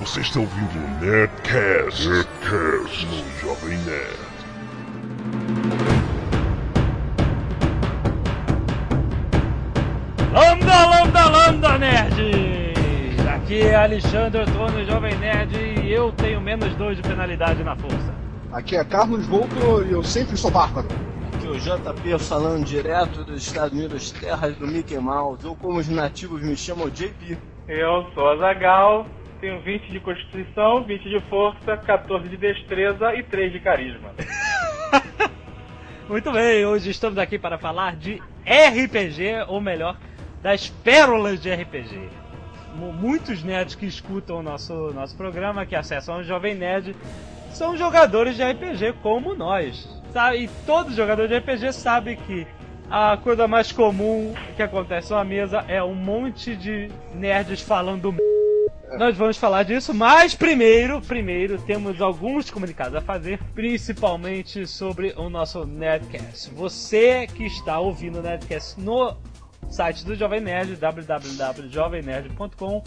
Você está ouvindo o Nerdcast, Nerdcast no Jovem Nerd. Lambda, lambda, lambda, nerds! Aqui é Alexandre Antônio, Jovem Nerd, e eu tenho menos dois de penalidade na força. Aqui é Carlos Volto e eu sempre sou bárbaro. Aqui é o JP falando direto dos Estados Unidos, terras do Mickey Mouse, ou como os nativos me chamam, JP. Eu sou Azagal, tenho 20 de constituição, 20 de força, 14 de destreza e 3 de carisma. Muito bem, hoje estamos aqui para falar de RPG, ou melhor, das pérolas de RPG. Mu- Muitos nerds que escutam o nosso, nosso programa, que acessam o Jovem Nerd, são jogadores de RPG como nós. Sabe? E todo jogador de RPG sabe que a coisa mais comum que acontece numa mesa é um monte de nerds falando. Nós vamos falar disso, mas primeiro, primeiro temos alguns comunicados a fazer, principalmente sobre o nosso Nerdcast. Você que está ouvindo o Nerdcast no site do Jovem Nerd, www.jovemnerd.com,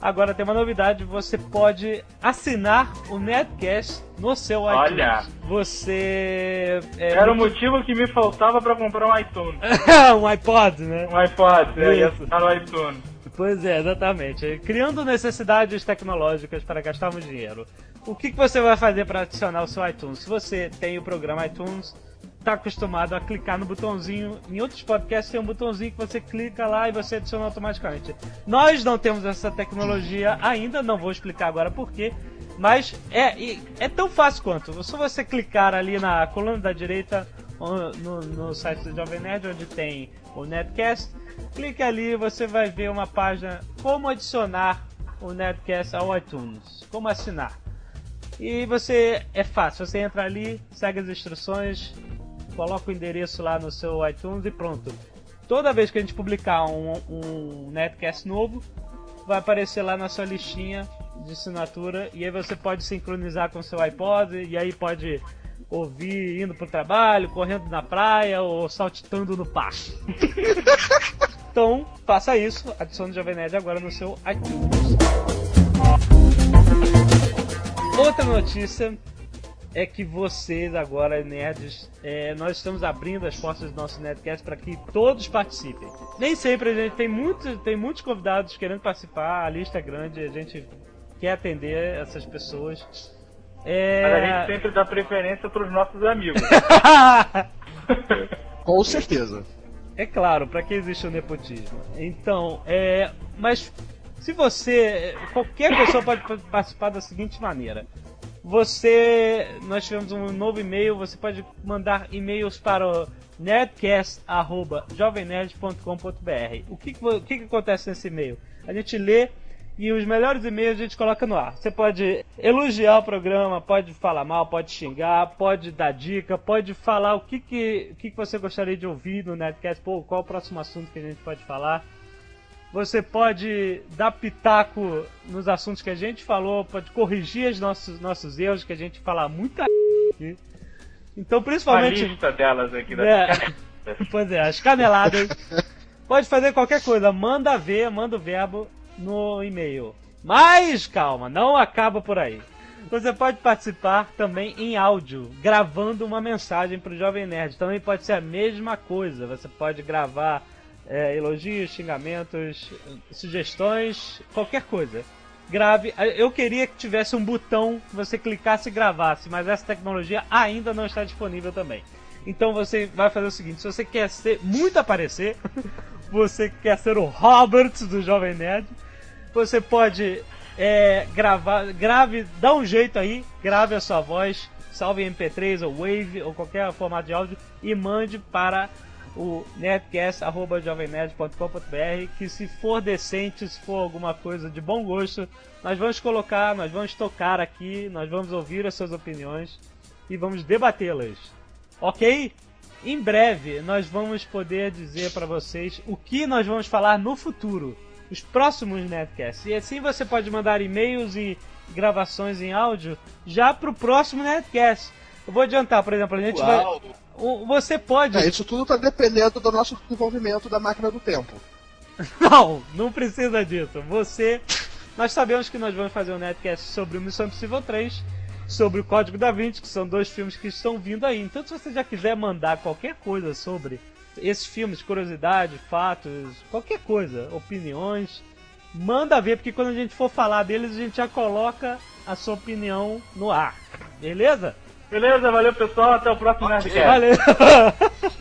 agora tem uma novidade, você pode assinar o Nerdcast no seu Olha. iTunes. Você é Era o motivo que me faltava pra comprar um iTunes. um iPod, né? Um iPod? Ia Isso. assinar no iTunes. Pois é, exatamente. Criando necessidades tecnológicas para gastarmos dinheiro. O que, que você vai fazer para adicionar o seu iTunes? Se você tem o programa iTunes, está acostumado a clicar no botãozinho. Em outros podcasts tem um botãozinho que você clica lá e você adiciona automaticamente. Nós não temos essa tecnologia ainda, não vou explicar agora porquê. Mas é, é tão fácil quanto. Se você clicar ali na coluna da direita no, no site do Jovem Nerd, onde tem o Netcast, clique ali e você vai ver uma página como adicionar o Netcast ao iTunes, como assinar. E você é fácil, você entra ali, segue as instruções, coloca o endereço lá no seu iTunes e pronto. Toda vez que a gente publicar um, um Netcast novo, vai aparecer lá na sua listinha de assinatura e aí você pode sincronizar com o seu iPod e aí pode ouvir indo pro trabalho, correndo na praia ou saltitando no parque. então, faça isso, adicione o Jovem Nerd agora no seu iTunes. Outra notícia é que vocês agora, nerds, é, nós estamos abrindo as portas do nosso Nerdcast para que todos participem. Nem sempre a gente tem muitos, tem muitos convidados querendo participar, a lista é grande, a gente quer atender essas pessoas. É... Mas a gente sempre dá preferência pros nossos amigos. Com certeza. É claro, para que existe o nepotismo. Então, é. Mas se você. Qualquer pessoa pode participar da seguinte maneira. Você. Nós tivemos um novo e-mail, você pode mandar e-mails para o nerdcast.jovemnerd.com.br. O que, que, que acontece nesse e-mail? A gente lê e os melhores e-mails a gente coloca no ar. Você pode elogiar o programa, pode falar mal, pode xingar, pode dar dica, pode falar o que, que, o que, que você gostaria de ouvir no Nerdcast, pô, qual o próximo assunto que a gente pode falar. Você pode dar pitaco nos assuntos que a gente falou, pode corrigir os nossos, nossos erros, que a gente fala muita aqui. Então, principalmente. lista delas aqui da É. Pois é, as caneladas. Pode fazer qualquer coisa, manda ver, manda o verbo no e-mail. Mas calma, não acaba por aí. Você pode participar também em áudio, gravando uma mensagem para o Jovem Nerd. Também pode ser a mesma coisa. Você pode gravar é, elogios, xingamentos, sugestões, qualquer coisa. Grave. Eu queria que tivesse um botão que você clicasse e gravasse, mas essa tecnologia ainda não está disponível também. Então você vai fazer o seguinte: se você quer ser muito aparecer, você quer ser o Robert do Jovem Nerd, você pode é, gravar, grave, dá um jeito aí, grave a sua voz, salve em MP3 ou Wave ou qualquer formato de áudio e mande para o nerdcast.jovemnerd.com.br que se for decente, se for alguma coisa de bom gosto, nós vamos colocar, nós vamos tocar aqui, nós vamos ouvir as suas opiniões e vamos debatê-las. Ok? Em breve nós vamos poder dizer para vocês o que nós vamos falar no futuro, os próximos Nerdcasts. E assim você pode mandar e-mails e gravações em áudio já pro próximo Nerdcast. Eu vou adiantar, por exemplo, a gente Uau. vai. Você pode. É, isso tudo tá dependendo do nosso desenvolvimento da máquina do tempo. Não, não precisa disso. Você Nós sabemos que nós vamos fazer um netcast sobre o Missão Impossível 3, sobre o Código da Vinci, que são dois filmes que estão vindo aí. Então, se você já quiser mandar qualquer coisa sobre esses filmes, curiosidade, fatos, qualquer coisa, opiniões, manda ver, porque quando a gente for falar deles, a gente já coloca a sua opinião no ar. Beleza? Beleza, valeu pessoal, até o próximo Nerdcast. Valeu!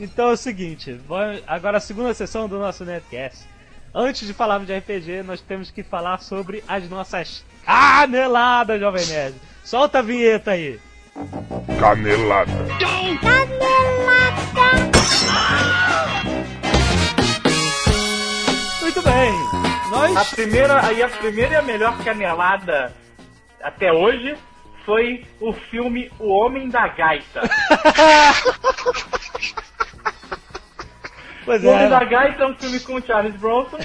então é o seguinte, agora a segunda sessão do nosso Netcast. Antes de falarmos de RPG, nós temos que falar sobre as nossas caneladas, Jovem Nerd. Solta a vinheta aí. Canelada. Muito bem. A Nós primeira, aí a primeira e a melhor canelada até hoje foi o filme O Homem da Gaita. Pois O Homem da é. Gaita é um filme com Charles Bronson.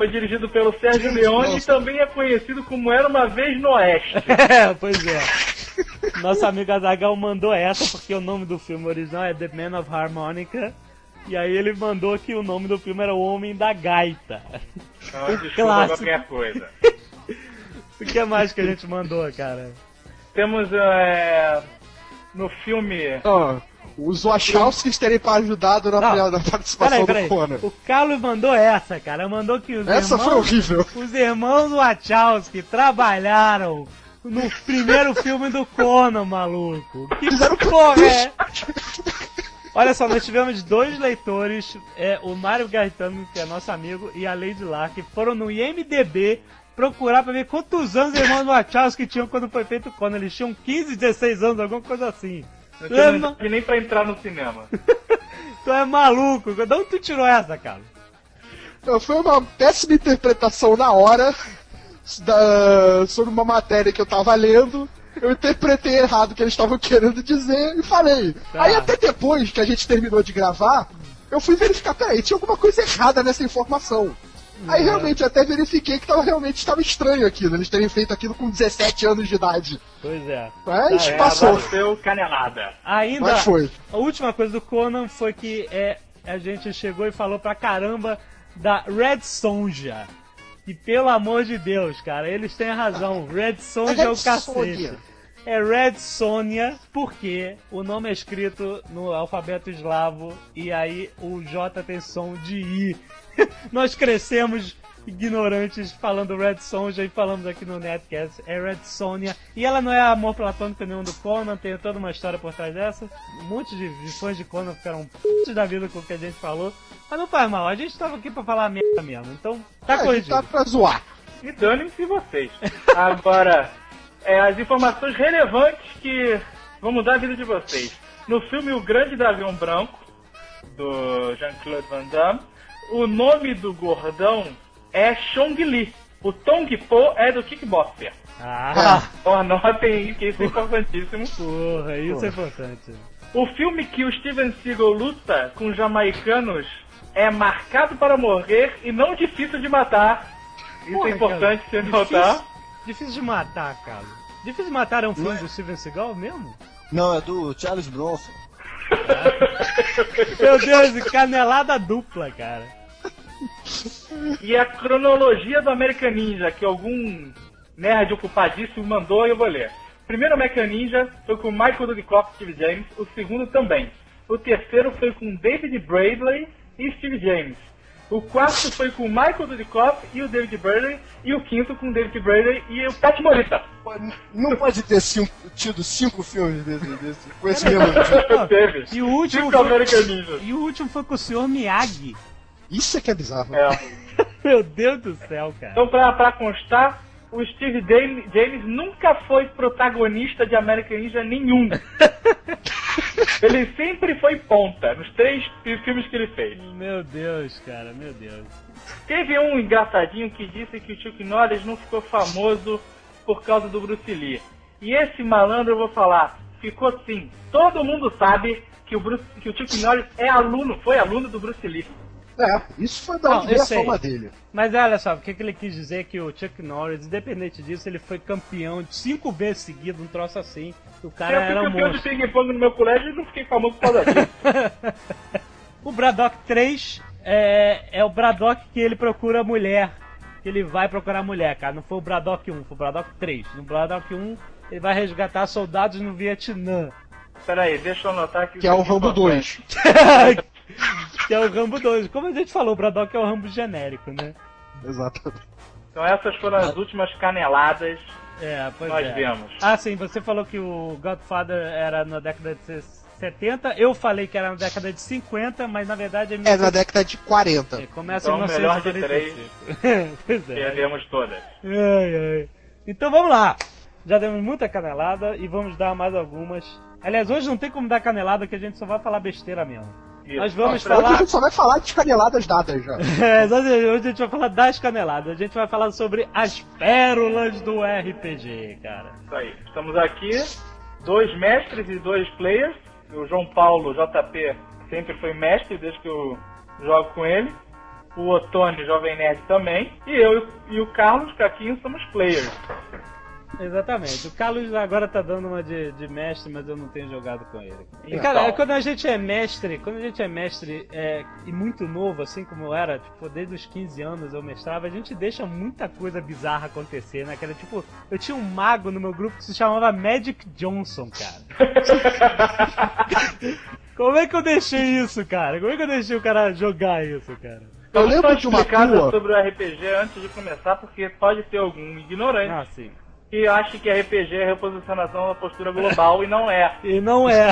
Foi dirigido pelo Sérgio Leone e também é conhecido como Era Uma Vez no Oeste. É, pois é. Nosso amigo Azagal mandou essa porque o nome do filme original é The Man of Harmonica. E aí ele mandou que o nome do filme era O Homem da Gaita. Então, desculpa Clássico. qualquer coisa. O que mais que a gente mandou, cara? Temos é, no filme. Ó, os Wachowskis terem ajudado na, Não. na participação Peraí, peraí. do Conan. O Carlos mandou essa, cara. Mandou que os Essa foi irmãos, horrível. os irmãos Wachowski trabalharam no primeiro filme do Conan, maluco. Que Fizeram porra é? Olha só, nós tivemos dois leitores, é, o Mário Gaetano, que é nosso amigo, e a Lady Lar, que foram no IMDB procurar pra ver quantos anos os irmãos Wachowski tinham quando foi feito o Conan. Eles tinham 15, 16 anos, alguma coisa assim. Não Tu é, nem pra entrar no cinema. tu é maluco, de onde tu tirou essa, cara? Não, Foi uma péssima interpretação na hora da- sobre uma matéria que eu tava lendo. Eu interpretei errado o que eles estavam querendo dizer e falei. Tá. Aí até depois que a gente terminou de gravar, eu fui verificar, peraí, tinha alguma coisa errada nessa informação. Aí realmente até verifiquei que tava, realmente estava estranho aquilo, eles terem feito aquilo com 17 anos de idade. Pois é. Mas É, passou. seu canelada. Ainda, Mas foi. a última coisa do Conan foi que é, a gente chegou e falou pra caramba da Red Sonja. E pelo amor de Deus, cara, eles têm razão. Red Sonja é, o cacete. É Red Sonja porque o nome é escrito no alfabeto eslavo e aí o J tem som de I. Nós crescemos ignorantes falando Red Sonja e falamos aqui no Netcast. É Red Sonja. E ela não é amor platônico nenhum do Conan, tem toda uma história por trás dessa. Um monte de, de fãs de Conan ficaram p da vida com o que a gente falou. Mas não faz mal, a gente tava aqui pra falar merda mesmo. Então tá É, a gente corrigido. tá pra zoar. E dane-se vocês. Agora, é, as informações relevantes que vão mudar a vida de vocês. No filme O Grande Dragão Branco, do Jean-Claude Van Damme, o nome do gordão é Chong Li. O Tong Po é do kickboxer. Ah, Então anotem aí que isso é importantíssimo. porra, isso é importante. O filme que o Steven Seagal luta com jamaicano é marcado para morrer e não difícil de matar. Isso Porra, é importante cara, se notar. Difícil, difícil de matar, cara. Difícil de matar é um filme do Steven Seagal mesmo? Não, é do Charles Bronson. Meu Deus, canelada dupla, cara. E a cronologia do American Ninja, que algum nerd ocupadíssimo mandou, eu vou ler. O primeiro American Ninja foi com Michael Dudikoff e Steve James, o segundo também. O terceiro foi com David Bradley e Steve James. O quarto foi com Michael Dudikoff e o David Bradley. E o quinto com David Bradley e o Pat Morita. Não pode ter cinco- tido cinco filmes desse, desse, com esse mesmo. E o último foi, American Ninja. e o último foi com o Sr. Miyagi. Isso é que é bizarro. É. Meu Deus do céu, cara. Então, pra, pra constar, o Steve Dale- James nunca foi protagonista de American Ninja nenhum. ele sempre foi ponta nos três fi- filmes que ele fez. Meu Deus, cara, meu Deus. Teve um engraçadinho que disse que o Chuck Norris não ficou famoso por causa do Bruce Lee. E esse malandro, eu vou falar, ficou sim. Todo mundo sabe que o, Bruce, que o Chuck Norris é aluno, foi aluno do Bruce Lee. É, isso foi da onde veio eu a fama dele. Mas olha só, o que, que ele quis dizer é que o Chuck Norris, independente disso, ele foi campeão de cinco vezes seguido, um troço assim. O cara eu fui era um campeão de monstro. ping-pong no meu colégio e não fiquei famoso por causa disso. O Braddock 3 é, é o Braddock que ele procura mulher. que ele vai procurar mulher, cara. Não foi o Braddock 1, foi o Braddock 3. No Braddock 1, ele vai resgatar soldados no Vietnã. Peraí, deixa eu anotar aqui. Que é o Rambo 2. que é o Rambo 2. Como a gente falou, o Braddock é o Rambo genérico, né? Exatamente. Então essas foram as últimas caneladas É, pois que nós é. vemos. Ah, sim, você falou que o Godfather era na década de 70, eu falei que era na década de 50, mas na verdade é, É na década de 40. É, começa Então, em melhor de 1945. pois é. Perdemos todas. Ai, ai. Então vamos lá. Já demos muita canelada e vamos dar mais algumas. Aliás, hoje não tem como dar canelada que a gente só vai falar besteira mesmo. Nós vamos Hoje a falar. gente só vai falar de caneladas dadas já. É, exatamente. hoje a gente vai falar das caneladas. A gente vai falar sobre as pérolas do RPG, cara. Isso aí. Estamos aqui, dois mestres e dois players. O João Paulo, JP, sempre foi mestre desde que eu jogo com ele. O Otone, Jovem Nerd também. E eu e o Carlos Caquinho somos players. Exatamente. O Carlos agora tá dando uma de, de mestre, mas eu não tenho jogado com ele. E, Então. cara, é quando a gente é mestre, quando a gente é mestre é, e muito novo, assim como eu era, tipo, desde os 15 anos eu mestrava, a gente deixa muita coisa bizarra acontecer, né? Que era tipo, eu tinha um mago no meu grupo que se chamava Magic Johnson, cara. Como é que eu deixei isso, cara? Como é que eu deixei o cara jogar isso, cara? Eu Vamos lembro só de uma tua. sobre o RPG antes de começar, porque pode ter algum ignorante Ah, sim. Que acha que RPG é reposicionação da postura global e não é. E não é.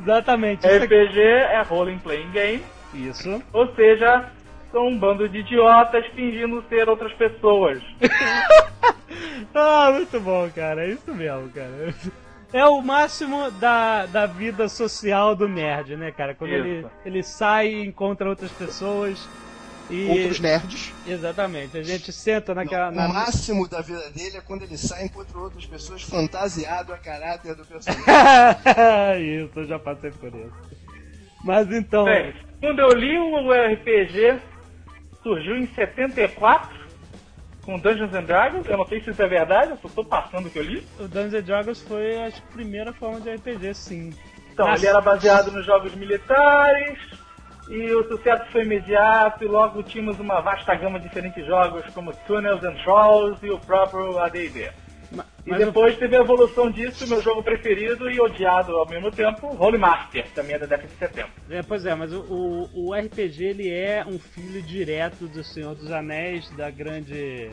Exatamente. Isso, RPG é role playing game, isso. ou seja, são um bando de idiotas fingindo ser outras pessoas. Ah, muito bom, cara. É isso mesmo, cara. É o máximo da, da vida social do nerd, né, cara? Quando Isso. ele, ele sai e encontra outras pessoas e. Outros nerds. Exatamente. A gente senta naquela. O na- máximo da vida dele é quando ele sai e encontra outras pessoas fantasiado a caráter do personagem. isso, eu já passei por isso. Mas então. Bem, quando eu li o RPG, surgiu em 74 com Dungeons and Dragons. Eu não sei se isso é verdade, eu só tô passando o que eu li. O Dungeons and Dragons foi a primeira forma de RPG, sim. Então, Nossa. ele era baseado nos jogos militares e o sucesso foi imediato e logo tínhamos uma vasta gama de diferentes jogos como Tunnels and Trolls e o próprio AD&D. E depois teve a evolução disso, meu jogo preferido e odiado ao mesmo tempo, Holy Master, também é da década de 70. É, pois é, mas o, o, o RPG ele é um filho direto do Senhor dos Anéis, da grande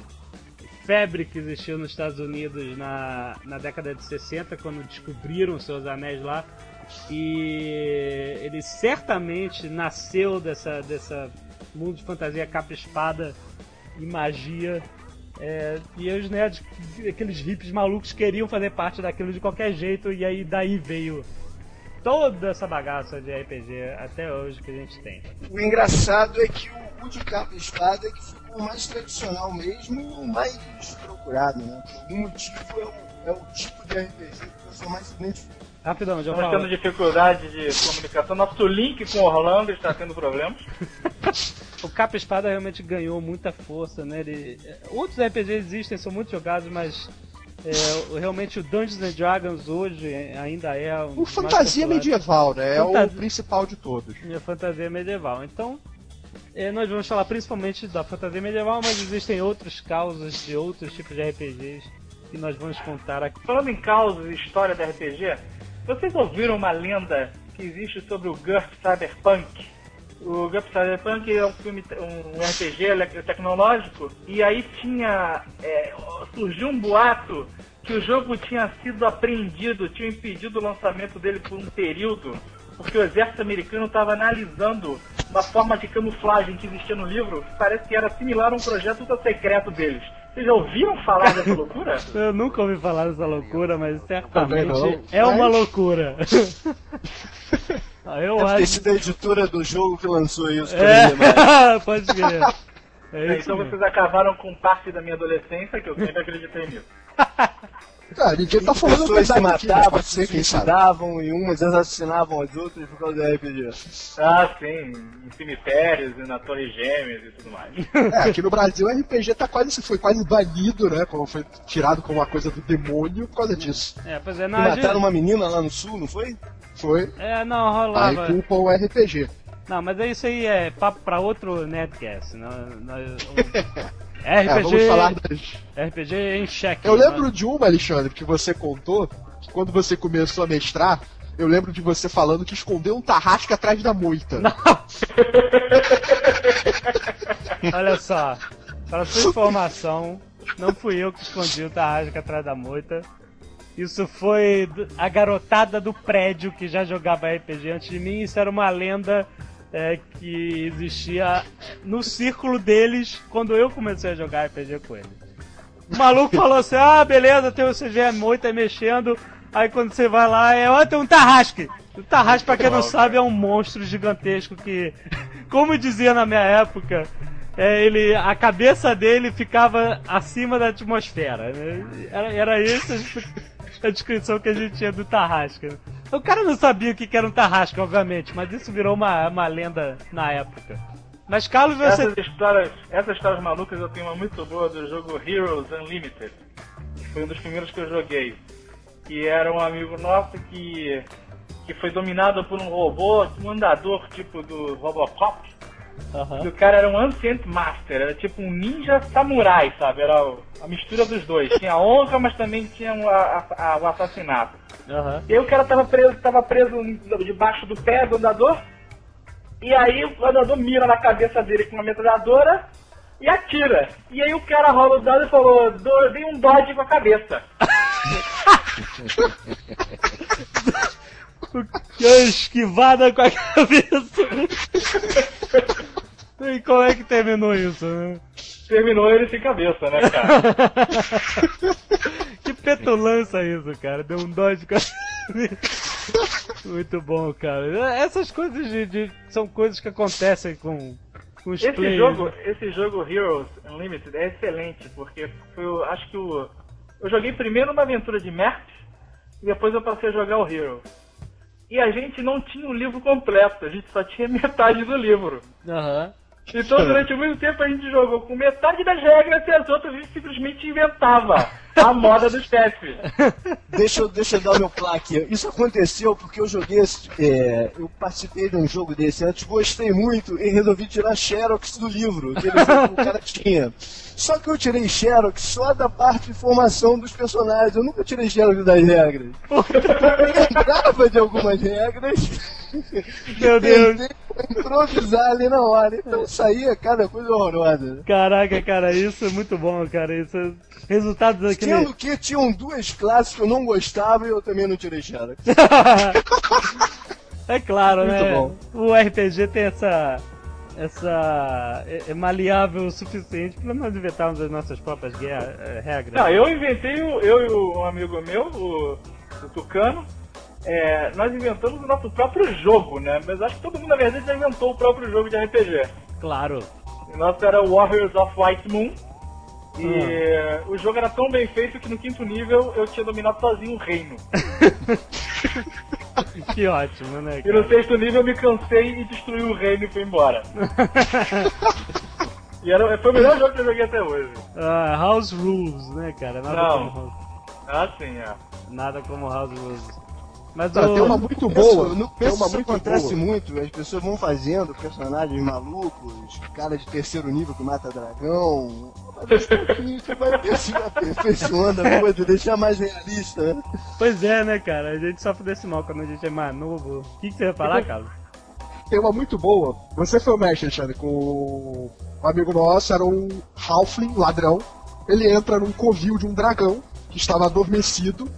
febre que existiu nos Estados Unidos na, na década de 60, quando descobriram os seus anéis lá. E ele certamente nasceu dessa, dessa mundo de fantasia capa espada e magia. É, e os nerds, aqueles hippies malucos, queriam fazer parte daquilo de qualquer jeito, e aí daí veio toda essa bagaça de RPG até hoje que a gente tem. O engraçado é que o, o de capa espada é que ficou mais tradicional mesmo e o mais procurado, né? Por algum motivo é o, é o tipo de RPG que o pessoal mais se identifica. Rapidão, já Nós falo. temos dificuldade de comunicação. Nosso link com Orlando está tendo problemas. O Capa Espada realmente ganhou muita força, né? Ele... Outros RPGs existem, são muito jogados, mas é, o- realmente o Dungeons and Dragons hoje ainda é um O dos mais fantasia medieval, né? É o Fantasia. principal de todos. É fantasia medieval. Então, é, nós vamos falar principalmente da fantasia medieval, mas existem outros causos de outros tipos de RPGs que nós vamos contar aqui. Falando em causas e história da RPG, vocês ouviram uma lenda que existe sobre o GURP Cyberpunk? O GURP Cyberpunk é um filme, um RPG tecnológico, e aí tinha. é, surgiu um boato que o jogo tinha sido apreendido, tinha impedido o lançamento dele por um período, porque o exército americano estava analisando uma forma de camuflagem que existia no livro, que parece que era similar a um projeto ultra secreto deles. Vocês já ouviram falar dessa loucura? Eu nunca ouvi falar dessa loucura, mas certamente é uma loucura. Eu Deve ter acho. sido a editora do jogo que lançou isso. É, pode crer. É É, então mesmo. vocês acabaram com parte da minha adolescência, que eu sempre acreditei nisso. Cara, ninguém tá falando pessoas se aqui, mas matavam, pode se suicidavam e umas assassinavam as outras por causa do RPG. Ah, sim, em cemitérios e na Torre Gêmeas e tudo mais. É, aqui no Brasil o RPG tá quase, foi quase banido, né? Como foi tirado como uma coisa do demônio por causa disso. É, pois é, E não, a mataram gente... uma menina lá no sul, não foi? Foi. É, não, Aí rolava. culpa o RPG. Não, mas é isso aí é papo pra outro Nerdcast. Não, É, RPG, vamos falar das... RPG em xeque. Eu lembro de uma, Alexandre, que você contou, que quando você começou a mestrar, eu lembro de você falando que escondeu um tarrasque atrás da moita. Não. Olha só, para sua informação, não fui eu que escondi o Tarrasque atrás da moita. Isso foi a garotada do prédio que já jogava RPG antes de mim. Isso era uma lenda é, que existia no círculo deles quando eu comecei a jogar RPG com eles. O maluco falou assim: ah, beleza, tem o CG moita aí mexendo. Aí quando você vai lá, é, ó, tem um tarrasque. O tarrasque, pra quem não sabe, é um monstro gigantesco que, como dizia na minha época, é, ele, a cabeça dele ficava acima da atmosfera. né? Era, era essa a descrição que a gente tinha do tarrasque. O cara não sabia o que era um tarrasque, obviamente, mas isso virou uma, uma lenda na época. Mas Carlos, você. Essas histórias, essas histórias malucas eu tenho uma muito boa do jogo Heroes Unlimited. Foi um dos primeiros que eu joguei. Que era um amigo nosso que, que foi dominado por um robô, um andador tipo do Robocop. E o cara era um Ancient Master, era tipo um ninja samurai, sabe? Era a mistura dos dois. Tinha honra, mas também tinha a- a- o assassinato. Aham. E aí o cara tava preso, tava preso debaixo do pé do andador. E aí o andador mira na cabeça dele com uma metralhadora e atira. E aí o cara rola o dado e falou, "Do- dei um dodge com a cabeça. Esquivada com a cabeça. E como é que terminou isso, né? Terminou ele sem cabeça, né, cara? Que petulância isso, cara. Deu um dodge com a... Muito bom, cara. Essas coisas de, de- são coisas que acontecem com, com os Esse players. jogo, esse jogo Heroes Unlimited é excelente, porque foi, o- acho que o, eu joguei primeiro uma aventura de Merc e depois eu passei a jogar o Hero. E a gente não tinha o livro completo, a gente só tinha metade do livro. Aham. Então durante muito tempo a gente jogou com metade das regras e as outras a gente simplesmente inventava a moda dos chefes. Deixa eu, deixa eu dar o meu plaque. Isso aconteceu porque eu joguei, esse- é, eu participei de um jogo desse antes, gostei muito e resolvi tirar xerox do livro que ele- o cara tinha. Só que eu tirei xerox só da parte de formação dos personagens, eu nunca tirei xerox das regras. Eu lembrava de algumas regras. Meu Deus. tentei improvisar ali na hora. Então saía cada coisa horrorosa. Caraca, cara, isso é muito bom, cara. Isso é resultado daquele. Sendo que tinham duas classes que eu não gostava e eu também não tirei xerox. é claro, Muito né? bom. O RPG tem essa. Essa. É, é maleável o suficiente pra nós inventarmos as nossas próprias guerra- eh, regras. Não, eu inventei, o- eu e o- um amigo meu, o, o Tucano, é, nós inventamos o nosso próprio jogo, né? Mas acho que todo mundo, na verdade, já inventou o próprio jogo de RPG. Claro. O nosso era Warriors of White Moon. E Ah. o jogo era tão bem feito que no quinto nível eu tinha dominado sozinho o reino. Que ótimo, né? E no Cara? sexto nível eu me cansei e destruí o reino e fui embora. e era, foi o melhor jogo que eu joguei até hoje. Ah, house Rules, né, cara? Nada Não. como House, Ah, sim, é. nada como House Rules. Mas Não, o. tem uma muito boa. No tem penso uma isso muito acontece boa. muito, as pessoas vão fazendo personagens malucos, cara de terceiro nível que mata dragão. Mas Você vai aperfei- aperfeiçoando a coisa, deixar mais realista, né? Pois é, né, cara? A gente sofre desse mal quando a gente é mais novo. O que, que você ia falar, Carlos? Tem uma muito boa. Você foi o mestre, Alexandre, com um amigo nosso, era um Halfling, ladrão. Ele entra num covil de um dragão que estava adormecido.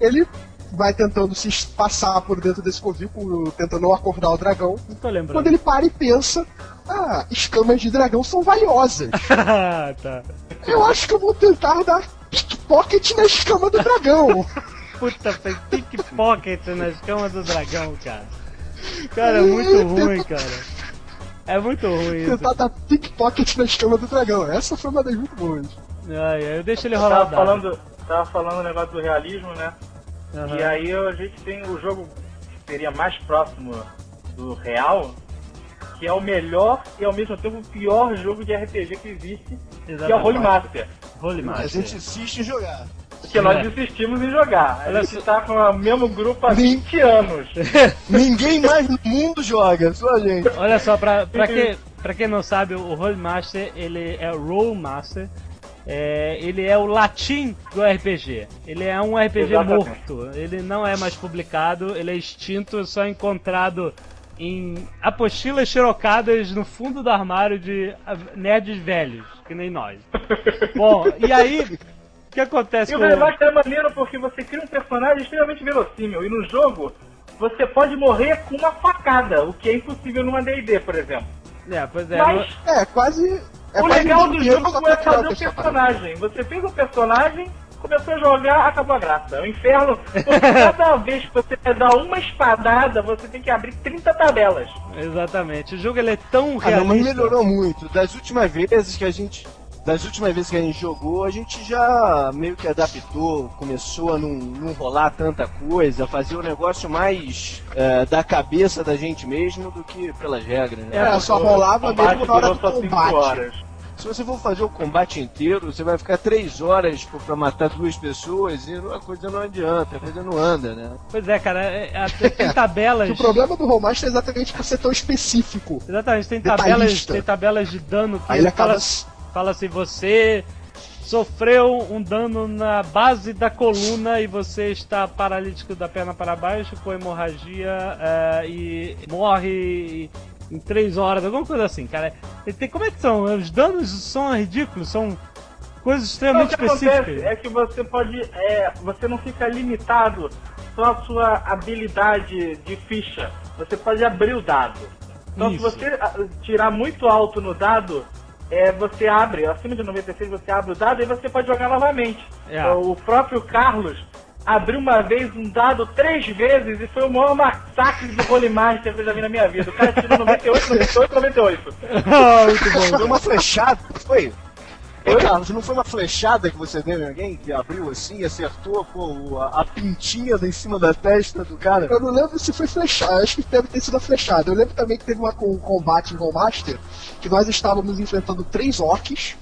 Ele vai tentando se passar por dentro desse covil, tentando acordar o dragão. Não tô lembrando. Quando ele para e pensa, ah, escamas de dragão são valiosas. Ah, tá. Eu acho que eu vou tentar dar pickpocket na escama do dragão. Puta, fez pickpocket nas camas do dragão, cara. Cara, é muito ruim, cara. É muito ruim isso. tentar dar pickpocket na escama do dragão. Essa foi uma das muito boas. Ai, ai, eu deixo ele rolar tava falando, tava falando o negócio do realismo, né? Aham. E aí a gente tem o jogo que seria mais próximo do real, que é o melhor e ao mesmo tempo o pior jogo de RPG que existe, que é o Exatamente. Holy Master. Holy A Master. gente insiste em jogar. Que nós É. insistimos em jogar. A gente só. tá com o mesmo grupo há Sim. 20 anos. Ninguém mais no mundo joga, só a gente. Olha só, pra, pra, que, pra quem não sabe, o Rollmaster, ele é o Roll Master. É, ele é o latim do RPG. Ele é um RPG Exatamente. morto. Ele não é mais publicado, ele é extinto, só encontrado em apostilas xerocadas no fundo do armário de nerds velhos, que nem nós. Bom, e aí, o que acontece E o com Remaster é maneiro porque você cria um personagem extremamente verossímil. E no jogo, você pode morrer com uma facada, o que é impossível numa D&D, por exemplo. É, pois é. Mas É, quase. É o legal do jogo é fazer o personagem. Você fez o personagem, começou a jogar, acabou a graça. É um inferno, porque cada vez que você dar uma espadada, você tem que abrir 30 tabelas. Exatamente. O jogo ele é tão Ah, não, mas realista. melhorou muito. Das últimas vezes que a gente. Das últimas vezes que a gente jogou, a gente já meio que adaptou, começou a não, não rolar tanta coisa, fazer o negócio mais é, da cabeça da gente mesmo do que pelas regras. Né? É, só rolava mesmo na hora do combate. horas. Se você for fazer o combate inteiro, você vai ficar três horas pô, pra matar duas pessoas e a coisa não adianta, a coisa não anda, né? Pois é, cara, é- é- tem tabelas. O problema do Romaster é exatamente por ser tão específico. Exatamente, tem tabelas, tem tabelas de dano que Aí ele acaba. fala, fala assim, você sofreu um dano na base da coluna e você está paralítico da perna para baixo com hemorragia eh, e morre em 3 horas, alguma coisa assim, cara. E tem- como é que são? Os danos são ridículos, são coisas Então, o extremamente que acontece específicas. é que você pode. é, você não fica limitado só à sua habilidade de ficha. Você pode abrir o dado. Então Isso. se você ah, tirar muito alto no dado, é, você abre, acima de 96 você abre o dado e você pode jogar novamente. É. O próprio Carlos abriu uma vez um dado três vezes e foi o maior massacre do Holy Master que eu já vi na minha vida. O cara tirou 98, 98, 98. Ah, muito bom. Foi uma flechada, foi? Ô, Carlos, não foi uma flechada que você deu em alguém que abriu assim e acertou pô, a, a pintinha em cima da testa do cara? Eu não lembro se foi flechada, acho que deve ter sido a flechada. Eu lembro também que teve uma, um combate em Rollmaster que nós estávamos enfrentando três orcs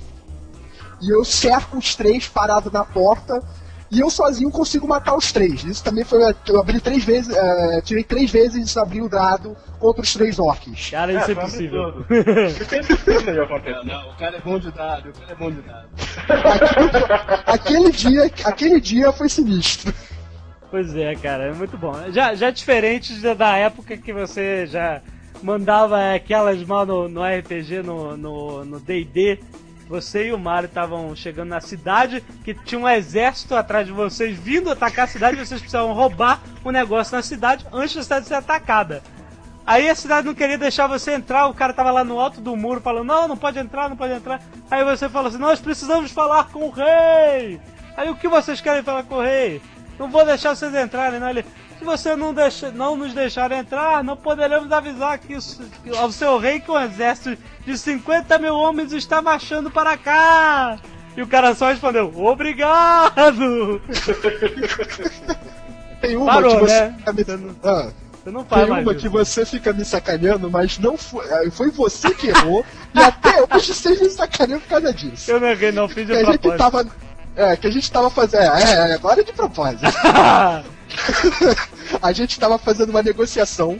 e eu cerco os três parado na porta e eu sozinho consigo matar os três. Isso também foi. Eu abri três vezes, eh, tirei três vezes abri o dado contra os três orcs. Cara, isso é impossível. absurdo. Isso é impossível de acontecer. Não, o cara é bom de dado, o cara é bom de dado. aquele dia, aquele dia foi sinistro. Pois é, cara, é muito bom. Já, já diferente da- época que você já mandava aquelas mal no, no RPG, no no no D&D, você e o Mario estavam chegando na cidade, que tinha um exército atrás de vocês vindo atacar a cidade, e vocês precisavam roubar um negócio na cidade antes da cidade ser atacada. Aí a cidade não queria deixar você entrar, o cara tava lá no alto do muro falando, não, não pode entrar, não pode entrar. Aí você falou assim, nós precisamos falar com o rei. Aí o que vocês querem falar com o rei? Não vou deixar vocês entrarem, não. Ele, se você não, deixa, não nos deixar entrar, não poderemos avisar que isso- que ao seu rei que um exército de 50 mil homens está marchando para cá. E o cara só respondeu, obrigado! Tem uma Parou, que você né? Você não- Ah, Você não faz tem uma isso. que você fica me sacaneando, mas não foi, eh, foi você que errou, e até hoje vocês me sacaneam por causa disso. Eu não errei, não fiz de Que a gente propósito. tava. É, que a gente tava fazendo. É, é, agora é de propósito. a gente tava fazendo uma negociação.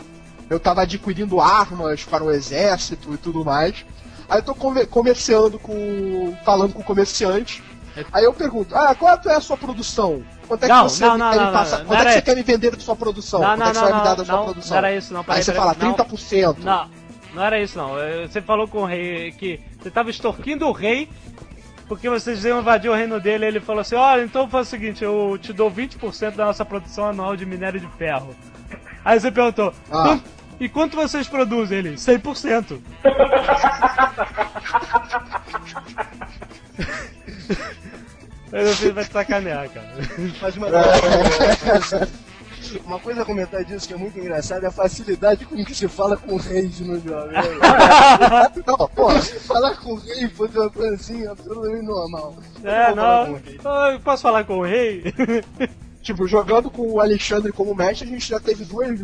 Eu tava adquirindo armas para o exército e tudo mais. Aí eu tô comerciando com. falando com o comerciante. Aí eu pergunto, ah, quanto é a sua produção? Quanto é que Não, você não, não, quer me passar? Quanto é que você quer me vender da sua produção? Não, Quanto não, é que você não, vai me dar da sua produção? não era isso, não, peraí, Aí você peraí, fala não. 30%. Não, não era isso não. Você falou com o rei que você estava extorquindo o rei porque vocês iam invadir o reino dele. Ele falou assim: Olha, então faz o seguinte, eu te dou 20% da nossa produção anual de minério de ferro. Aí você perguntou: Ah. "Quanto- E quanto vocês produzem? Ele: 100%. Aí você vai te sacanear, cara. Mas uma, uma coisa a comentar disso que é muito engraçado é a facilidade com que se fala com reis no jogo. Não, pô, falar com rei foi uma coisa assim absolutamente normal. É, falar não. o rei. Ah, eu posso falar com o rei? Tipo, jogando com o Alexandre como mestre, a gente já teve dois,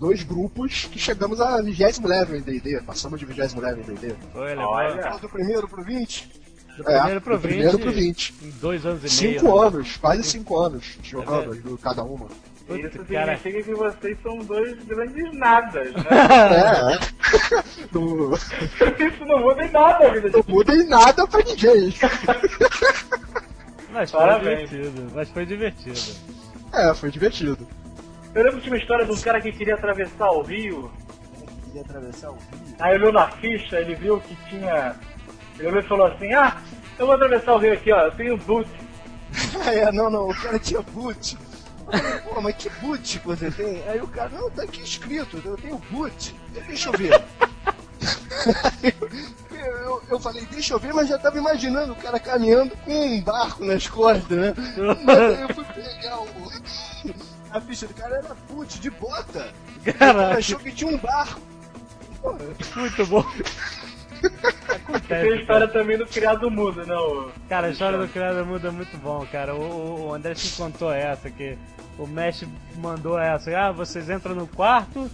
dois grupos que chegamos a 20 level em D&D. Passamos de 20 level em D&D. Foi, levou Olha. Fala do primeiro pro 20? do primeiro É, pro do 20. primeiro pro 20. Em dois anos e meio. Cinco né? anos, quase cinco anos jogando É. do- cada uma. Puta, Isso cara. significa que vocês são dois grandes nadas, né? É, é. Não, Isso não muda em nada a vida de não muda em nada pra ninguém. Mas foi Parabéns. divertido. Mas foi divertido. É, foi divertido. Eu lembro que tinha uma história de um cara que queria atravessar o rio. Queria atravessar o rio. Aí olhou na ficha, ele viu que tinha. Ele olhou e falou assim: Ah, eu vou atravessar o rio aqui, ó, eu tenho boot. Ah, é, não, não, o cara tinha boot. Falei, Pô, mas que boot que você tem? Aí o cara, não, tá aqui escrito, eu tenho boot. Deixa eu ver. Eu, eu, eu falei, deixa eu ver, mas já tava imaginando o cara caminhando com um barco nas costas, né? Mas aí eu fui pegar o, a ficha do cara, era boot de bota. Caraca, achou que tinha um barco. Muito bom. Tem a Acontece. história também do criado mudo, né? O... Cara, a história do criado muda é muito bom, cara. O, o André se contou essa, que o mestre mandou essa. Ah, vocês entram no quarto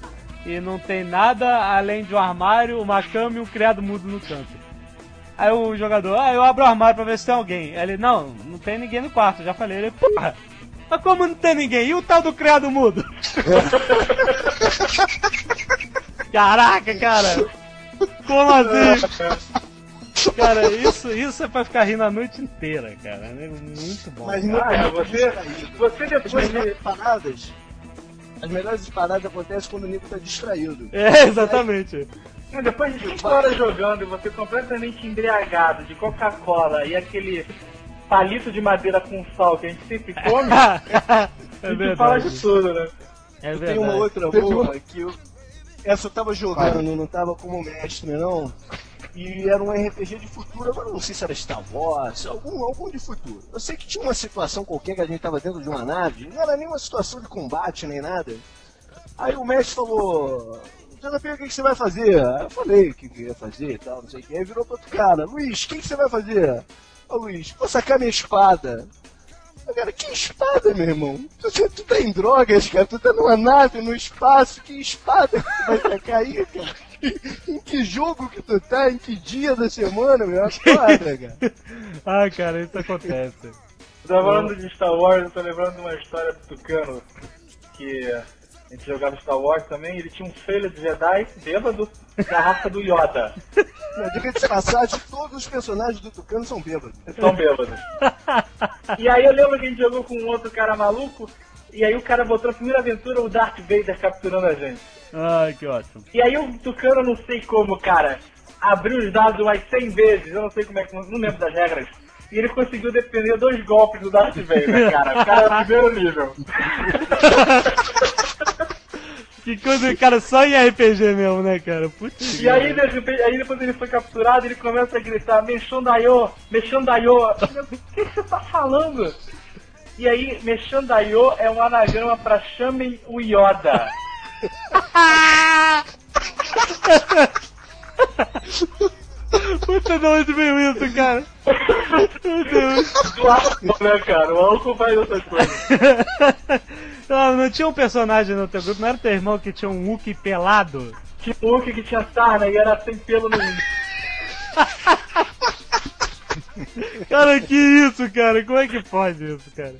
e não tem nada além de um armário, uma cama e um criado mudo no canto. Aí o jogador, ah, eu abro o armário pra ver se tem alguém. Aí ele, não, não tem ninguém no quarto, já falei. Ele, porra, mas como não tem ninguém? E o tal do criado mudo? Caraca, cara! Como assim? Cara, isso, isso é pra ficar rindo a noite inteira, cara. É muito bom. Mas cara. não Ah, é, é você, você depois de. paradas. As melhores paradas acontecem quando o Nico tá distraído. É, exatamente. Depois de 5 horas jogando e você completamente embriagado de Coca-Cola e aquele palito de madeira com sal que a gente sempre come, a é gente fala de verdade. tudo, né? É Tem uma verdade. outra boa que eu. Essa eu tava jogando, não tava como mestre, não. E era um RPG de futuro, agora não sei se era Star Wars, algum, algum de futuro. Eu sei que tinha uma situação qualquer que a gente tava dentro de uma nave, não era nenhuma situação de combate nem nada. Aí o mestre falou. JP, o que, que você vai fazer? Eu falei o que, que eu ia fazer e tal, não sei o que. Aí virou pro outro cara, Luiz, o que, que você vai fazer? Ô Luiz, vou sacar minha espada. Cara, que espada, meu irmão? Tu, tu, tu tá em drogas, cara. Tu tá numa nave, no espaço. Que espada que tu vai aí, cara? Em que jogo que tu tá? Em que dia da semana, meu? Acorda, cara. Ah, cara, isso acontece. Tá falando de Star Wars, eu tô lembrando de uma história do Tucano que a gente jogava Star Wars também, ele tinha um filho de Jedi bêbado da raça do Yoda. Não, diga de passagem, todos os personagens do Tucano são bêbados. São bêbados. E aí eu lembro que a gente jogou com um outro cara maluco, e aí o cara botou na primeira aventura o Darth Vader capturando a gente. Ai, que ótimo. E aí o Tucano, não sei como, cara, abriu os dados umas 100 vezes, eu não sei como é que, não lembro das regras. E ele conseguiu defender dois golpes do Darth Vader, cara. O cara é o primeiro nível. Que coisa, cara, só em RPG mesmo, né, cara? Putz. E aí, de repente- aí depois ele foi capturado ele começa a gritar, Mexandaio, Mexandaio. O que você tá falando? E aí, Mexandaio é um anagrama pra chamem o Yoda. Puta, de onde veio isso, cara? Meu Deus. Do álcool, né, cara? O álcool faz outras coisas. Não, não tinha um personagem no teu grupo, não era teu irmão que tinha um Wookie pelado? Tinha um Hulk que tinha sarna e era sem pelo no Cara, que isso, cara? Como é que pode isso, cara?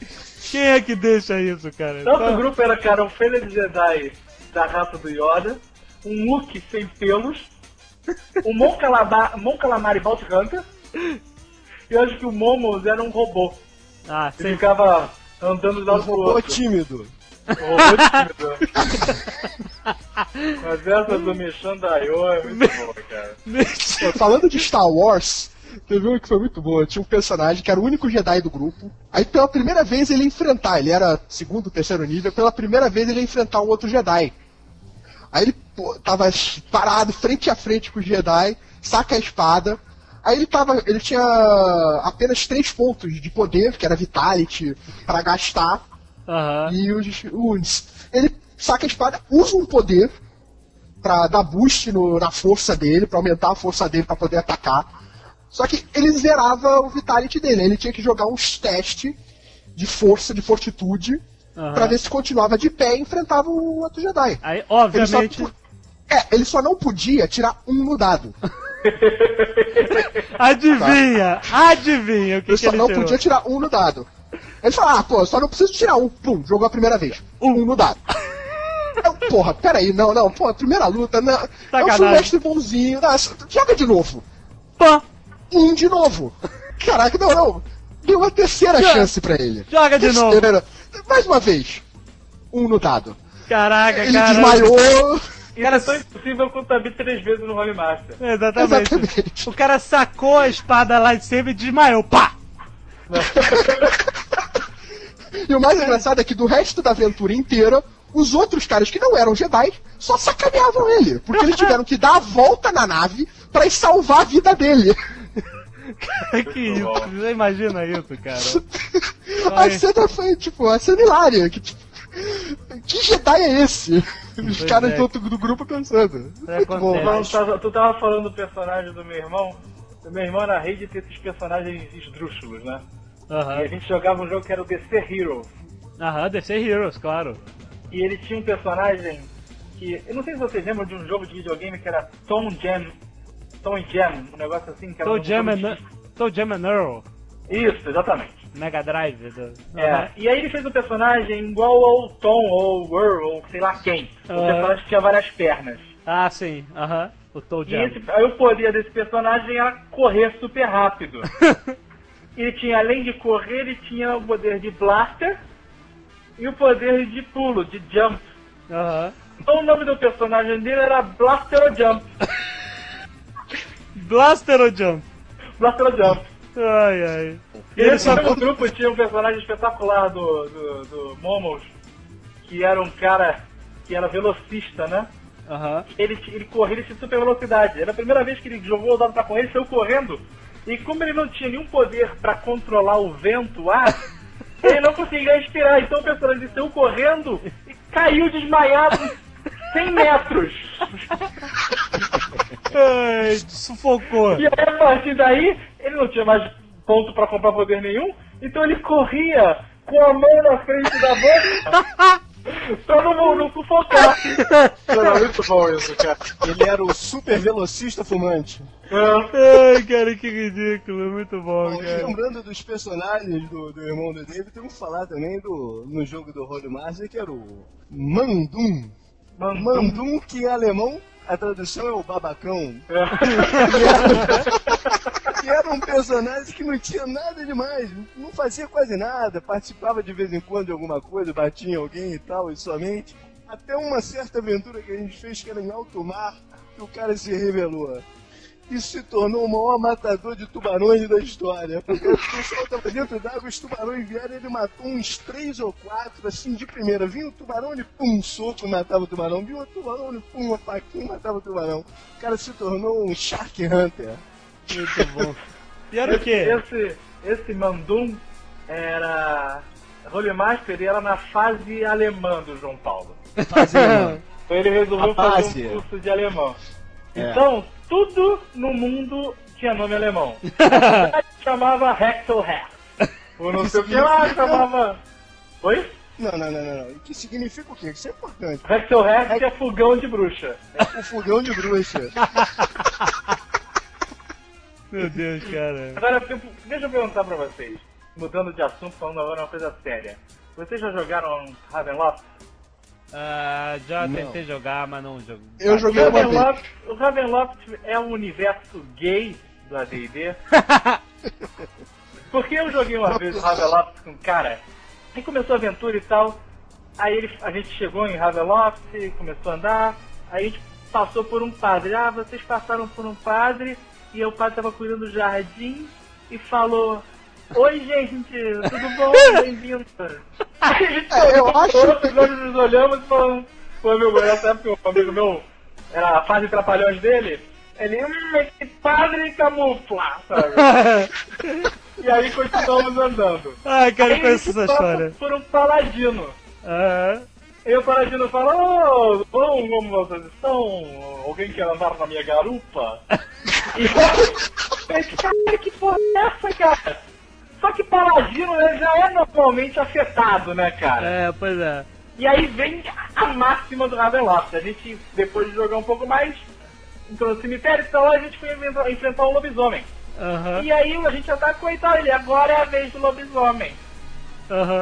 Quem é que deixa isso, cara? Nosso Só- grupo era, cara, um Fênix de Jedi da raça do Yoda, um Luke sem pelos, um Mon Calamar, Mon Calamari Vault Hunter, e eu acho que o Momos era um robô. Ah, Ele sem... ficava andando de um Um pro robô outro. tímido. Mas essa do Mexandaio é muito boa, cara. Falando de Star Wars, teve uma que foi muito boa. Tinha um personagem que era o único Jedi do grupo. Aí pela primeira vez ele ia enfrentar, ele era segundo, terceiro nível, pela primeira vez ele ia enfrentar um outro Jedi. Aí ele pô, tava parado frente a frente com o Jedi, saca a espada. Aí ele tava. Ele tinha apenas três pontos de poder, que era Vitality, pra gastar. Aham. E os Wounds. Ele saca a espada, usa um poder pra dar boost no- na força dele, pra aumentar a força dele pra poder atacar. Só que ele zerava o Vitality dele, ele tinha que jogar uns testes de força, de fortitude, aham. pra ver se continuava de pé e enfrentava o outro Jedi. Aí, Ele só, obviamente. é, ele só não podia tirar um no dado. Adivinha! Adivinha o que, Ele que só ele não tirou. podia tirar um no dado. Ele fala, ah, pô, só não preciso tirar um. Pum, jogou a primeira vez. Um no dado. Eu, porra, peraí, não, não, pô, primeira luta, não. Eu sou um Sacanagem. mestre bonzinho. Não, joga de novo. Pã! Um de novo. Caraca, não, não. Deu uma terceira Joga. chance pra ele. Joga de novo. Terceira. Mais uma vez. Um no dado. Caraca, Ele cara. desmaiou. Isso é tão impossível quanto abrir três vezes no Holy Master. Exatamente. Exatamente. O cara sacou a espada lá de cima e desmaiou. Pá! E o mais engraçado é que do resto da aventura inteira, os outros caras que não eram Jedi só sacaneavam ele. Porque eles tiveram que dar a volta na nave pra salvar a vida dele. que isso? Você imagina isso, cara? A Ai. cena foi, tipo, a cena hilária. Que, tipo, que Jedi é esse? Os Pois caras é. do, do grupo pensando. Muito bom. Não, tu tava- tu tava falando do personagem do meu irmão. Meu irmão era rei de ter esses personagens esdrúxulos, né? E a gente jogava um jogo que era o DC Hero. Aham, DC Heroes, claro. E ele tinha um personagem que. Eu não sei se vocês lembram de um jogo de videogame que era Tom Jam. Tom Jam, um negócio assim que era Toe um Jam and, Toe Jam and Earl. Isso, exatamente. Mega Drive. Do... É, Aham. e aí ele fez um personagem igual ao Tom ou Earl, ou sei lá quem. Um Aham. personagem que tinha várias pernas. Ah, sim. Aham. O Toe E esse, aí o poder desse personagem era correr super rápido. ele tinha, além de correr, ele tinha o poder de blaster e o poder de pulo, de jump. Aham. Então o nome do personagem dele era Blaster ou Jump. Blaster ou Jump? Blaster ou Jump. Ai, ai. E Ele só mesmo grupo tinha um personagem espetacular do, do, do Momos, que era um cara que era velocista, né? Aham. Ele, ele corria em super velocidade. Era a primeira vez que ele jogou o dado pra correr, ele saiu correndo. E como ele não tinha nenhum poder pra controlar o vento, o ar, ele não conseguia respirar. Então o personagem saiu correndo e caiu desmaiado 100 metros. Ai, sufocou. E aí, a partir daí, ele não tinha mais ponto pra comprar poder nenhum, então ele corria com a mão na frente da boca não, não sufocar. Era muito bom isso, cara. Ele era o super velocista fumante. Ai, cara, que ridículo. Muito bom, Bom, cara. lembrando dos personagens do, do irmão do David, temos que falar também do, no jogo do Holy Master, que era o Mandum. Mandum, que em alemão a tradução é o babacão. que era um personagem que não tinha nada demais, não fazia quase nada, participava de vez em quando de alguma coisa, batia em alguém e tal, e somente. Até uma certa aventura que a gente fez que era em alto mar, que o cara se revelou. E se tornou o maior matador de tubarões da história. Porque o pessoal tava dentro d'água, os tubarões vieram, ele matou uns três ou quatro, assim, de primeira. Vinha o tubarão, ele pum, um soco e matava o tubarão. Vinha o tubarão, ele pum, uma faquinha e matava o tubarão. O cara se tornou um Shark Hunter. Muito bom. E era o quê? Esse, esse Mandum era. Holy Master e era na fase alemã do João Paulo. Fazendo. Então ele resolveu fazer um curso de alemão. É. Então, tudo no mundo tinha nome alemão. A cidade chamava Hexelherz. Ou não sei o que lá chamava. Oi? Não, não, não, não, não. O que significa o quê? Isso é importante. Hexelherz é fogão de bruxa. É o fogão de bruxa. Meu Deus, cara. Agora, deixa eu perguntar pra vocês. Mudando de assunto, falando agora uma coisa séria. Vocês já jogaram Ravenloft? Ah, já Não. tentei jogar, mas não jogo. Eu joguei uma vez. O Ravenloft é o universo gay do AD&D. Porque eu joguei uma vez o Ravenloft com um cara, aí começou a aventura e tal, aí ele, a gente chegou em Ravenloft, começou a andar, aí a gente passou por um padre. Ah, vocês passaram por um padre, e o padre tava cuidando do jardim, e falou... Oi, gente, tudo bom? Bem-vindo. Aí a gente É, eu acho- outros, nós nos olhamos e falamos... Pô, meu, nessa época, um amigo meu, era a fase de trapalhões dele, ele, hum, esse padre camufla, sabe? E aí continuamos andando. Ai, cara, eu Aí conheço essa história. por um paladino. Aham. E o paladino fala, ô, bom, como vocês estão? Alguém quer andar na minha garupa? E eu cara, que porra é essa, cara? Só que paladino né, já é normalmente afetado, né, cara? É, pois é. E aí vem a máxima do Ravenloft. A gente, depois de jogar um pouco mais, entrou no cemitério e tal, a gente foi enfrentar- um lobisomem. Aham. E aí a gente atacou e tal, ele agora é a vez do lobisomem.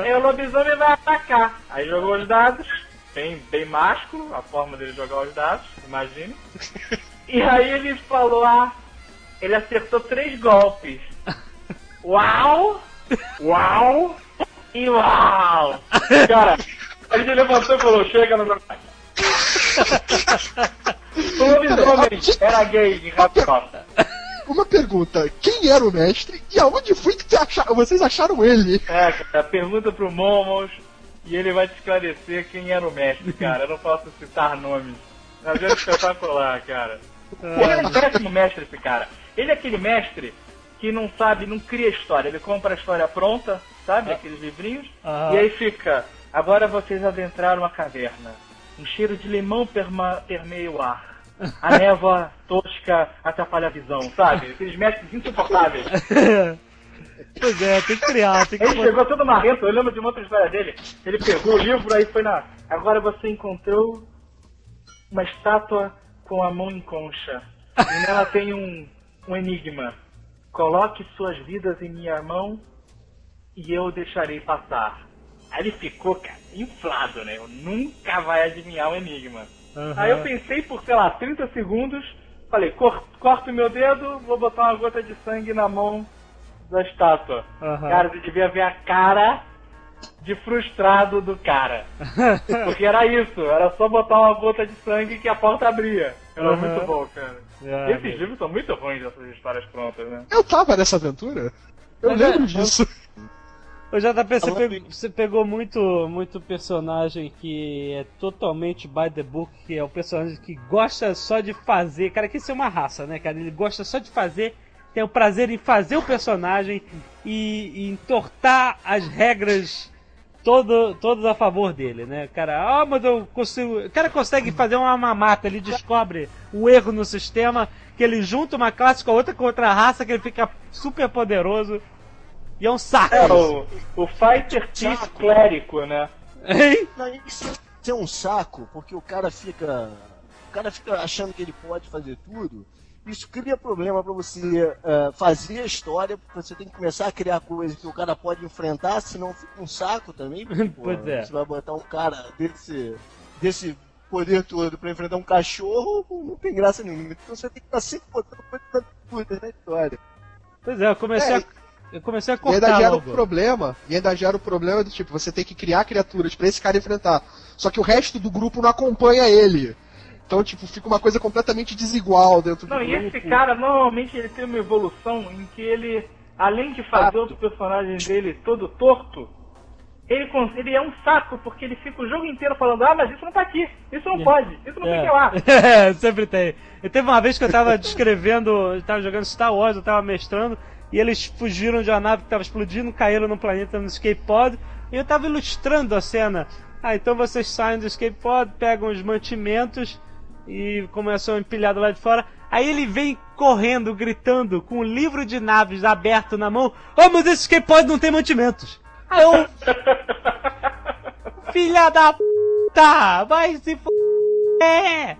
Aí o lobisomem vai atacar. Aí jogou os dados, bem, bem másculo, a forma dele jogar os dados, imagine. E aí ele falou, ah, ele acertou três golpes. Uau! Uau! E uau! Cara, a gente levantou e falou, chega no meu pai. Lobisomem era gay em Rapiota. Uma pergunta: quem era o mestre e aonde foi que você acha- vocês acharam ele? É, cara, pergunta pro Momos e ele vai te esclarecer quem era o mestre, cara. Eu não posso citar nomes. Mas é espetacular, cara. Ele é um péssimo mestre, esse cara. Ele é aquele mestre que não sabe, não cria história. Ele compra a história pronta, sabe? Aqueles livrinhos. Ah. E aí fica. Agora vocês adentraram a caverna. Um cheiro de limão perma- permeia o ar. A névoa tosca atrapalha a visão, sabe? Aqueles mestres insuportáveis. Pois é, tem que criar, tem que Ele chegou todo marrento, eu lembro de uma outra história dele. Ele pegou o livro, aí foi na. Agora você encontrou uma estátua com a mão em concha. E nela tem um, um enigma. Coloque suas vidas em minha mão e eu deixarei passar. Aí ele ficou, cara, inflado, né? Eu nunca vai adivinhar o enigma. Aham. Aí eu pensei por, sei lá, 30 segundos, falei, cor, corto meu dedo, vou botar uma gota de sangue na mão da estátua. Aham. Cara, você devia ver a cara de frustrado do cara. Porque era isso, era só botar uma gota de sangue que a porta abria. Era Aham. muito bom, cara. É, Esses mesmo. livros são muito ruins, essas histórias prontas, né? Eu tava nessa aventura? Eu Mas é- lembro disso. Ô JP, você, pegou, você pegou muito, muito personagem que é totalmente by the book, que é o personagem que gosta só de fazer. Cara, que isso é uma raça, né, cara? Ele gosta só de fazer, tem o prazer em fazer o personagem e, e entortar as regras todo, todas a favor dele, né? Cara, ah, mas eu consigo. O cara consegue fazer uma mamata, ele descobre o erro no sistema, que ele junta uma classe com a outra com outra raça, que ele fica super poderoso. E é um saco. É, o, o Fighter Thief clérico, né? Hein? Não, isso é um saco, porque o cara fica. O cara fica achando que ele pode fazer tudo. Isso cria problema pra você eh, fazer a história, porque você tem que começar a criar coisas que o cara pode enfrentar, senão fica um saco também. porque, pô, Pois é. Você vai botar um cara desse, desse poder todo pra enfrentar um cachorro, não tem graça nenhuma. Então você tem que estar sempre botando coisas absurdas na história. Pois é, eu comecei É, a. Eu comecei a E ainda cortar gera o logo. problema, e ainda gera o problema do tipo, você tem que criar criaturas pra esse cara enfrentar. Só que o resto do grupo não acompanha ele. Então, tipo, fica uma coisa completamente desigual dentro Não, do e grupo. esse cara, normalmente, ele tem uma evolução em que ele, além de fazer outro personagem dele todo torto, ele, ele é um saco, porque ele fica o jogo inteiro falando, ah, mas isso não tá aqui, isso não pode, isso não É. fica lá. É, sempre tem. E teve uma vez que eu tava descrevendo, eu tava jogando Star Wars, eu tava mestrando, e eles fugiram de uma nave que tava explodindo, caíram no planeta no escape pod, e eu tava ilustrando a cena. Ah, então vocês saem do escape pod, pegam os mantimentos e começam empilhado lá de fora. Aí ele vem correndo, gritando, com o livro de naves aberto na mão. Oh, mas esse escape pod não tem mantimentos. Aí eu... Filha da puta! Vai se f... É!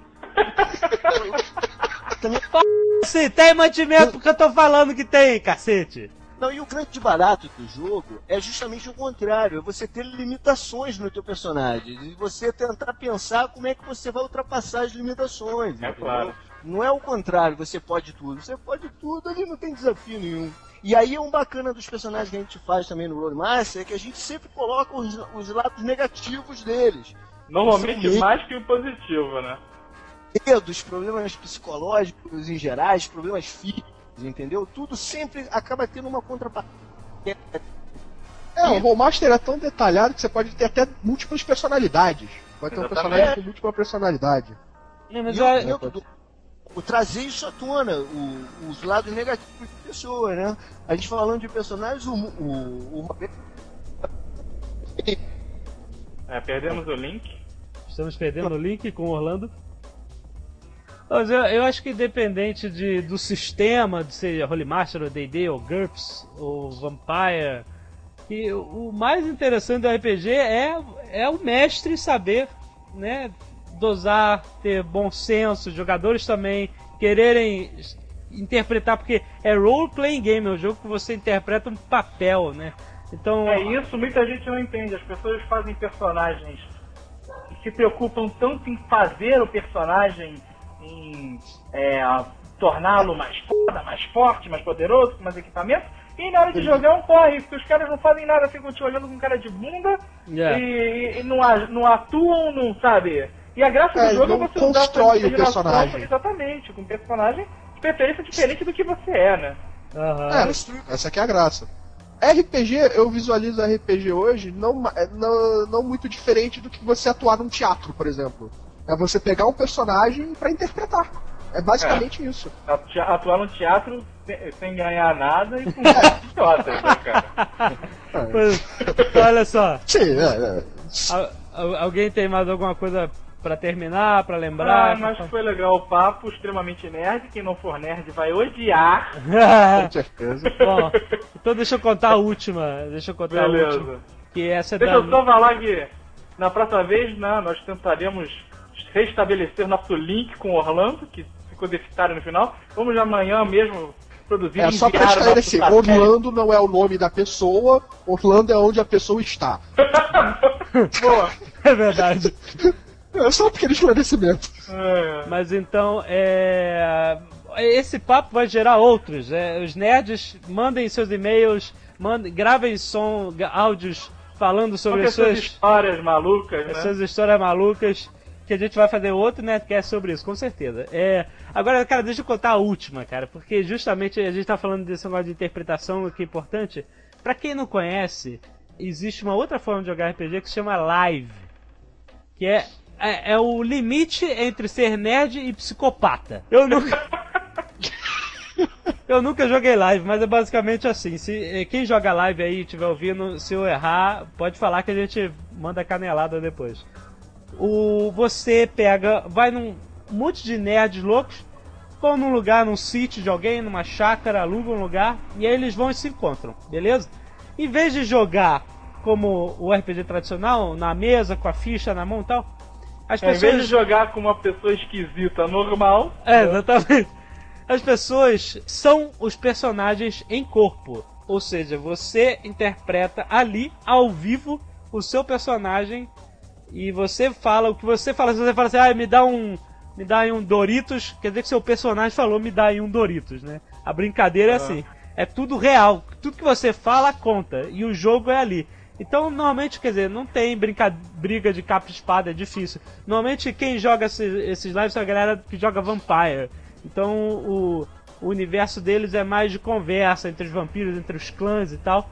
Se tem mantimento porque eu tô falando que tem, cacete. Não, e o grande barato do jogo é justamente o contrário, é você ter limitações no teu personagem, e você tentar pensar como é que você vai ultrapassar as limitações. É entendeu? claro. Não é o contrário, você pode tudo, você pode tudo, ali não tem desafio nenhum. E aí é um bacana dos personagens que a gente faz também no Roadmaster, é que a gente sempre coloca os, os lados negativos deles. Normalmente Sim. mais que o positivo, né? medos, problemas psicológicos em geral, problemas físicos, entendeu? Tudo sempre acaba tendo uma contrapartida. É, o Rollmaster é tão detalhado que você pode ter até múltiplas personalidades. Pode ter um personagem com múltipla personalidade. É, mas E eu- o, e o- o trazer isso à tona, o- os lados negativos de pessoa, né? A gente falando de personagens, o, o, o É, perdemos o link. Estamos perdendo o link com o Orlando. Mas eu, eu acho que independente de, do sistema, de ser Holy Master, ou D&D, ou GURPS, ou Vampire, que o mais interessante do RPG é, é o mestre saber, né, dosar, ter bom senso, jogadores também quererem interpretar, porque é role-playing game, é um jogo que você interpreta um papel, né? Então, É isso, muita gente não entende. As pessoas fazem personagens se preocupam tanto em fazer o personagem, em é, torná-lo mais foda, mais forte, mais poderoso, com mais equipamentos, e na hora de jogar é um corre, porque os caras não fazem nada, ficam te olhando com cara de bunda Yeah. e, e não, não atuam, não sabe. E a graça É, do jogo é você usar constrói o imaginação, personagem. Exatamente, com um personagem de preferência diferente do que você é, né? aham. É, essa aqui é a graça. RPG, eu visualizo RPG hoje não, é, não, não muito diferente do que você atuar num teatro, por exemplo. É você pegar um personagem pra interpretar. É basicamente isso. Atu- Atuar no teatro sem, ganhar nada e com idiotas, né, cara? Pois- olha só, Sim, é, é. al- al- alguém tem mais alguma coisa pra terminar, pra lembrar? Ah, mas foi legal o papo, extremamente nerd. Quem não for nerd vai odiar. com certeza. Bom, então deixa eu contar a última. Deixa eu contar a Beleza. última. Que essa é Deixa da. eu só falar que na próxima vez, né, nós tentaremos restabelecer nosso link com Orlando, que ficou deficitário no final. Vamos amanhã mesmo produzir É só nosso esclarecer. Orlando não é o nome da pessoa, Orlando é onde a pessoa está. Boa. É verdade. É só aquele esclarecimento. É. Mas então, é. Esse papo vai gerar outros. é, Os nerds mandem seus e-mails, mandem, gravem som, áudios falando sobre suas, histórias malucas, né? essas histórias malucas. Que a gente vai fazer outro Nerdcast sobre isso, com certeza. É, agora, cara, deixa eu contar a última, cara, porque justamente a gente tá falando desse negócio de interpretação que é importante. Pra quem não conhece, existe uma outra forma de jogar RPG que se chama live. Que é, é, é o limite entre ser nerd e psicopata. Eu nunca. eu nunca joguei live, mas é basicamente assim. Se eh, quem joga live aí estiver ouvindo, se eu errar, pode falar que a gente manda canelada depois. O, você pega, vai num monte de nerds loucos, vão num lugar, num sítio de alguém, numa chácara, alugam um lugar, e aí eles vão e se encontram, beleza? Em vez de jogar como o RPG tradicional, na mesa, com a ficha na mão e tal, as É, em pessoas. vez de jogar com uma pessoa esquisita normal, É, exatamente. As pessoas são os personagens em corpo. Ou seja, você interpreta ali, ao vivo, o seu personagem e você fala o que você fala. Se você fala assim, ah, me dá um. Me dá aí um Doritos, quer dizer que seu personagem falou, me dá aí um Doritos, né? A brincadeira é assim. É tudo real. Tudo que você fala conta. E o jogo é ali. Então, normalmente, quer dizer, não tem brinca... briga de capa e espada, é difícil. Normalmente, quem joga esses, esses lives são a galera que joga Vampire. Então, o, o universo deles é mais de conversa entre os vampiros, entre os clãs e tal.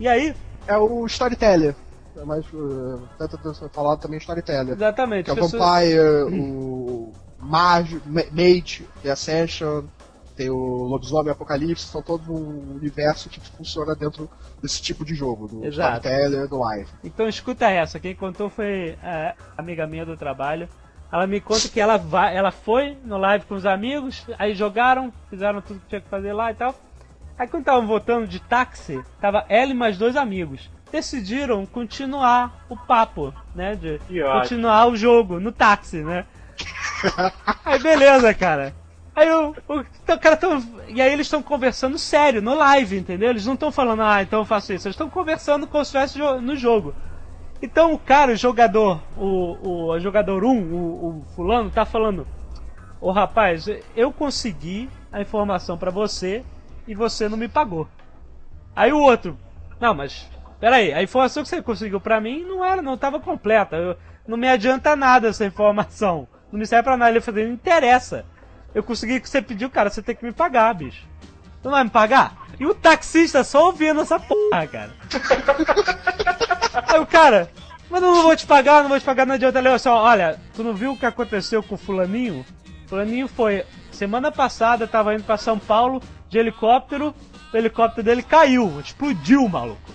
E aí, É o Storyteller. É mais. Uh, tanto tanto falado também Storyteller. exatamente, Que é o pessoas- Vampire, o Mage, Ma- Mage, The Ascension, tem o Lobisomem Apocalipse, são todos um universo que funciona dentro desse tipo de jogo, do Exato. Storyteller, do Live. Então escuta essa, quem contou foi a amiga minha do trabalho. Ela me conta que ela, vai, ela foi no live com os amigos, aí jogaram, fizeram tudo que tinha que fazer lá e tal. Aí quando estavam voltando de táxi, tava ela e mais dois amigos. Decidiram continuar o papo, né? De Que ótimo. continuar o jogo no táxi, né? Aí beleza, cara. Aí o, o, então, o cara tão, e aí eles estão conversando sério no live, entendeu? Eles não estão falando, ah, então eu faço isso. Eles estão conversando como se jo- no jogo. Então o cara, o jogador, o, o jogador 1, um, o, o fulano, tá falando: Ô rapaz, eu consegui a informação pra você e você não me pagou. Aí o outro: Não, mas peraí, a informação que você conseguiu pra mim não era, não tava completa. Eu, não me adianta nada essa informação. Não me serve pra nada. Ele falou: Não interessa. Eu consegui o que você pediu, cara, você tem que me pagar, bicho. Tu não vai me pagar? E o taxista só ouvindo essa porra, cara. Aí o cara, mas eu não vou te pagar, não vou te pagar, não adianta. Ele só, olha, tu não viu o que aconteceu com o fulaninho? Fulaninho foi, semana passada, tava indo pra São Paulo de helicóptero, o helicóptero dele caiu, explodiu, maluco.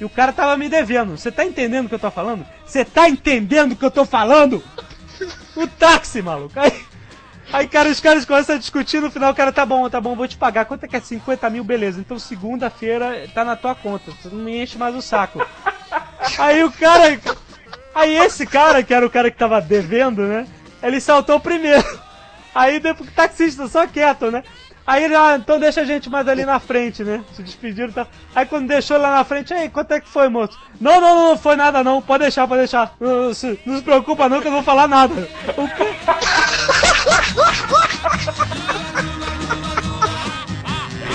E o cara tava me devendo. Você tá entendendo o que eu tô falando? Você tá entendendo o que eu tô falando? O táxi, maluco. Aí, aí, cara, os caras começam a discutir, no final o cara, tá bom, tá bom, vou te pagar. Quanto é que é 50 mil? Beleza. Então segunda-feira tá na tua conta. Você não me enche mais o saco. Aí o cara. Aí esse cara, que era o cara que tava devendo, né? Ele saltou primeiro. Aí depois o taxista só quieto, né? Aí ele, ah, então deixa a gente mais ali na frente, né? Se despediram e tal. Aí quando deixou lá na frente, aí, quanto é que foi, moço? Não, não, não, não foi nada não, pode deixar, pode deixar. Não, se, não se preocupa não que eu não vou falar nada. O quê?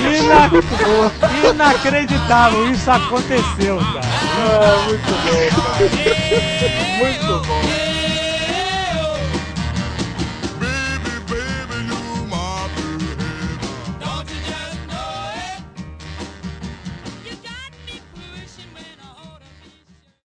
Ina... Inacreditável, isso aconteceu, cara. Ah, muito bom, cara. Muito bom.